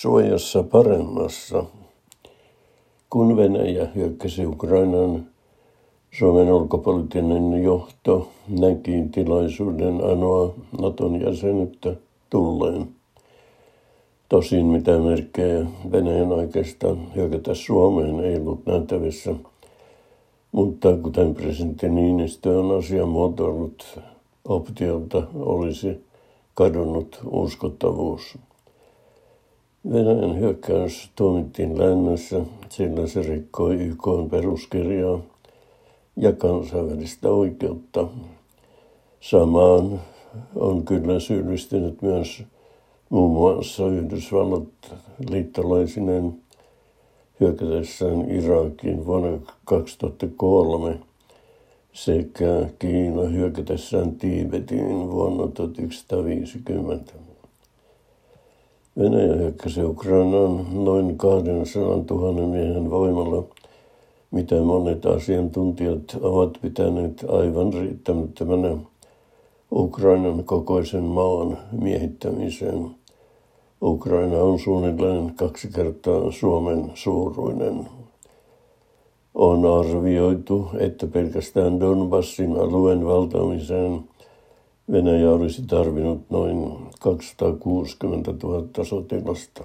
suojassa paremmassa. Kun Venäjä hyökkäsi Ukrainaan, Suomen ulkopoliittinen johto näki tilaisuuden anoa Naton jäsenyyttä tulleen. Tosin mitä merkkejä Venäjän aikeista hyökätä Suomeen ei ollut nähtävissä, mutta kuten presidentti Niinistö on asian muotoillut, optiolta olisi kadonnut uskottavuus. Venäjän hyökkäys tuomittiin lännössä, sillä se rikkoi YK peruskirjaa ja kansainvälistä oikeutta. Samaan on kyllä syyllistynyt myös muun muassa Yhdysvallat liittolaisinen hyökätessään Irakiin vuonna 2003 sekä Kiina hyökätessään Tiibetiin vuonna 1950. Venäjä hyökkäsi Ukrainaan noin 200 000 miehen voimalla, mitä monet asiantuntijat ovat pitäneet aivan riittämättömänä Ukrainan kokoisen maan miehittämiseen. Ukraina on suunnilleen kaksi kertaa Suomen suuruinen. On arvioitu, että pelkästään Donbassin alueen valtaamiseen Venäjä olisi tarvinnut noin 260 000 sotilasta.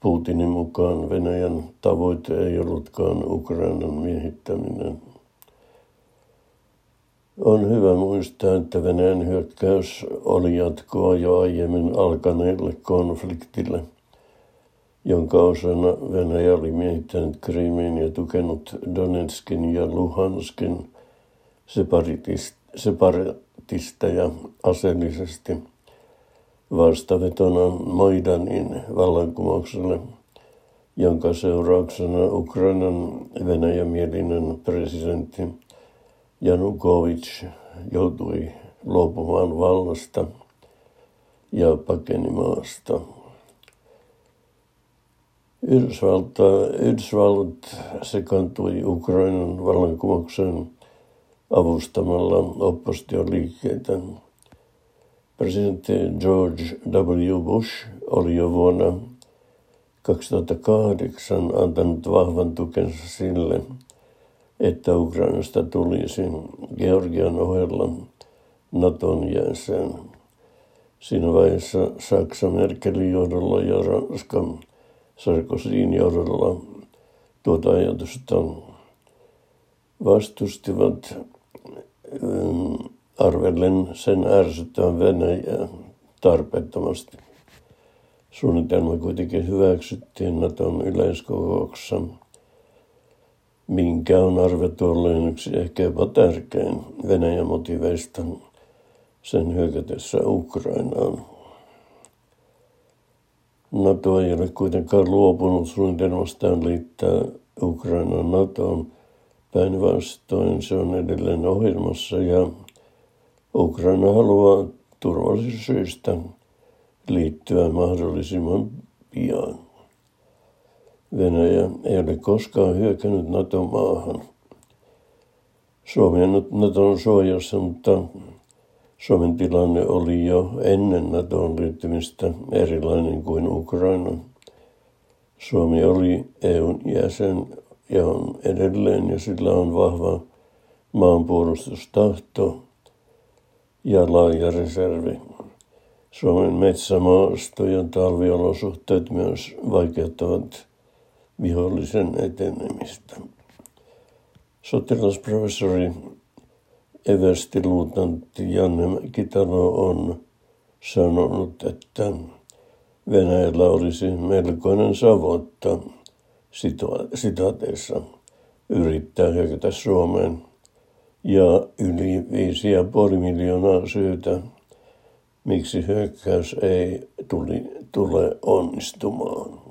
Putinin mukaan Venäjän tavoite ei ollutkaan Ukrainan miehittäminen. On hyvä muistaa, että Venäjän hyökkäys oli jatkoa jo aiemmin alkaneelle konfliktille, jonka osana Venäjä oli miehittänyt Krimin ja tukenut Donetskin ja Luhanskin separatisteja aseellisesti vastavetona Maidanin vallankumoukselle, jonka seurauksena Ukrainan venäjämielinen presidentti Janukovic joutui luopumaan vallasta ja pakeni maasta. Yhdysvalta, Yhdysvallat sekantui Ukrainan vallankumoukseen avustamalla oppositioliikkeitä. Presidentti George W. Bush oli jo vuonna 2008 antanut vahvan tukensa sille, että Ukrainasta tulisi Georgian ohella Naton jäsen. Siinä vaiheessa Saksa Merkelin johdolla ja Ranska Sarkozyn johdolla tuota ajatusta vastustivat arvellen sen ärsyttävän Venäjää tarpeettomasti. Suunnitelma kuitenkin hyväksyttiin Naton yleiskokouksessa minkä on arvettu olleen yksi ehkä jopa tärkein Venäjän motiveista sen hyökätessä Ukrainaan. NATO ei ole kuitenkaan luopunut suunnitelmastaan liittää Ukrainan NATOon. Päinvastoin se on edelleen ohjelmassa ja Ukraina haluaa turvallisuussyistä liittyä mahdollisimman pian. Venäjä ei ole koskaan hyökännyt NATO-maahan. Suomi on Naton suojassa, mutta Suomen tilanne oli jo ennen NATOon liittymistä erilainen kuin Ukraina. Suomi oli EUn jäsen ja edelleen ja sillä on vahva maanpuolustustahto ja laaja reservi. Suomen metsämaasto ja talviolosuhteet myös vaikeuttavat vihollisen etenemistä. Sotilasprofessori everstiluutantti Janne Kitalo on sanonut, että Venäjällä olisi melkoinen savotta sitaateissa yrittää hyökätä Suomeen ja yli viisi ja puoli miljoonaa syytä, miksi hyökkäys ei tuli, tule onnistumaan.